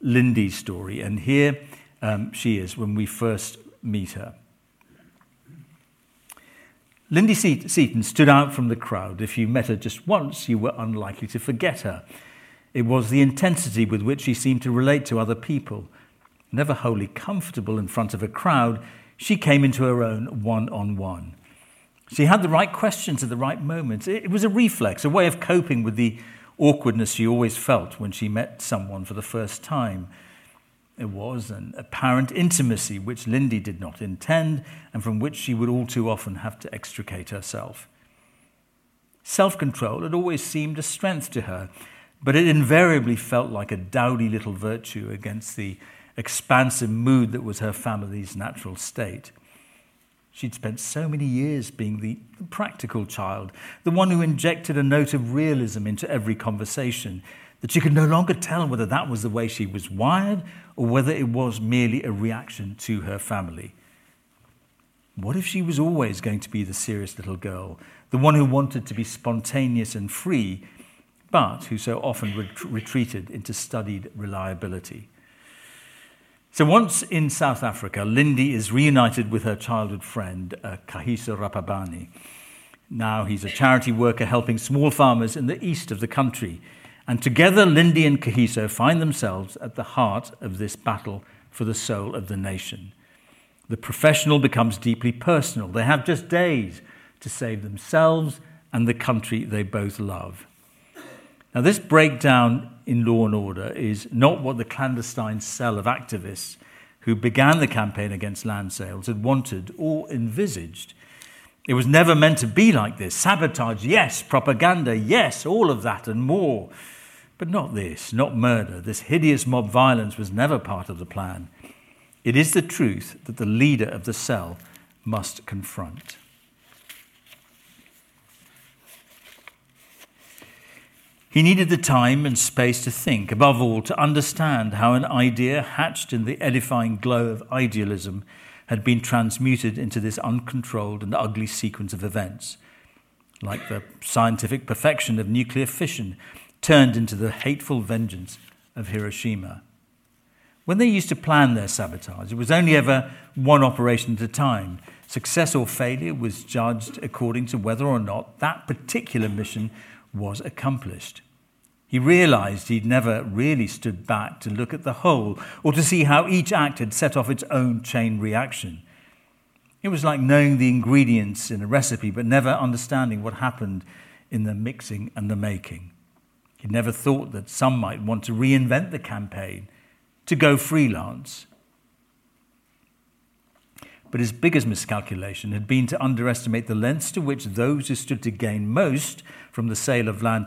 Lindy's story. And here um, she is when we first meet her. Lindy Seaton stood out from the crowd. If you met her just once, you were unlikely to forget her. It was the intensity with which she seemed to relate to other people. Never wholly comfortable in front of a crowd, she came into her own one on one. She had the right questions at the right moments. It was a reflex, a way of coping with the awkwardness she always felt when she met someone for the first time. It was an apparent intimacy which Lindy did not intend and from which she would all too often have to extricate herself. Self control had always seemed a strength to her, but it invariably felt like a dowdy little virtue against the expansive mood that was her family's natural state. She'd spent so many years being the practical child, the one who injected a note of realism into every conversation, that she could no longer tell whether that was the way she was wired or whether it was merely a reaction to her family. What if she was always going to be the serious little girl, the one who wanted to be spontaneous and free, but who so often ret- retreated into studied reliability? So once in South Africa, Lindy is reunited with her childhood friend, uh, Kagiso Rapabani. Now he's a charity worker helping small farmers in the east of the country. And together, Lindy and Kagiso find themselves at the heart of this battle for the soul of the nation. The professional becomes deeply personal. They have just days to save themselves and the country they both love. Now, this breakdown in law and order is not what the clandestine cell of activists who began the campaign against land sales had wanted or envisaged. It was never meant to be like this. Sabotage, yes. Propaganda, yes. All of that and more. But not this, not murder. This hideous mob violence was never part of the plan. It is the truth that the leader of the cell must confront. He needed the time and space to think, above all, to understand how an idea hatched in the edifying glow of idealism had been transmuted into this uncontrolled and ugly sequence of events, like the scientific perfection of nuclear fission turned into the hateful vengeance of Hiroshima. When they used to plan their sabotage, it was only ever one operation at a time. Success or failure was judged according to whether or not that particular mission was accomplished. He realized he'd never really stood back to look at the whole or to see how each act had set off its own chain reaction. It was like knowing the ingredients in a recipe but never understanding what happened in the mixing and the making. He'd never thought that some might want to reinvent the campaign, to go freelance. But his biggest miscalculation had been to underestimate the lengths to which those who stood to gain most from the sale of land to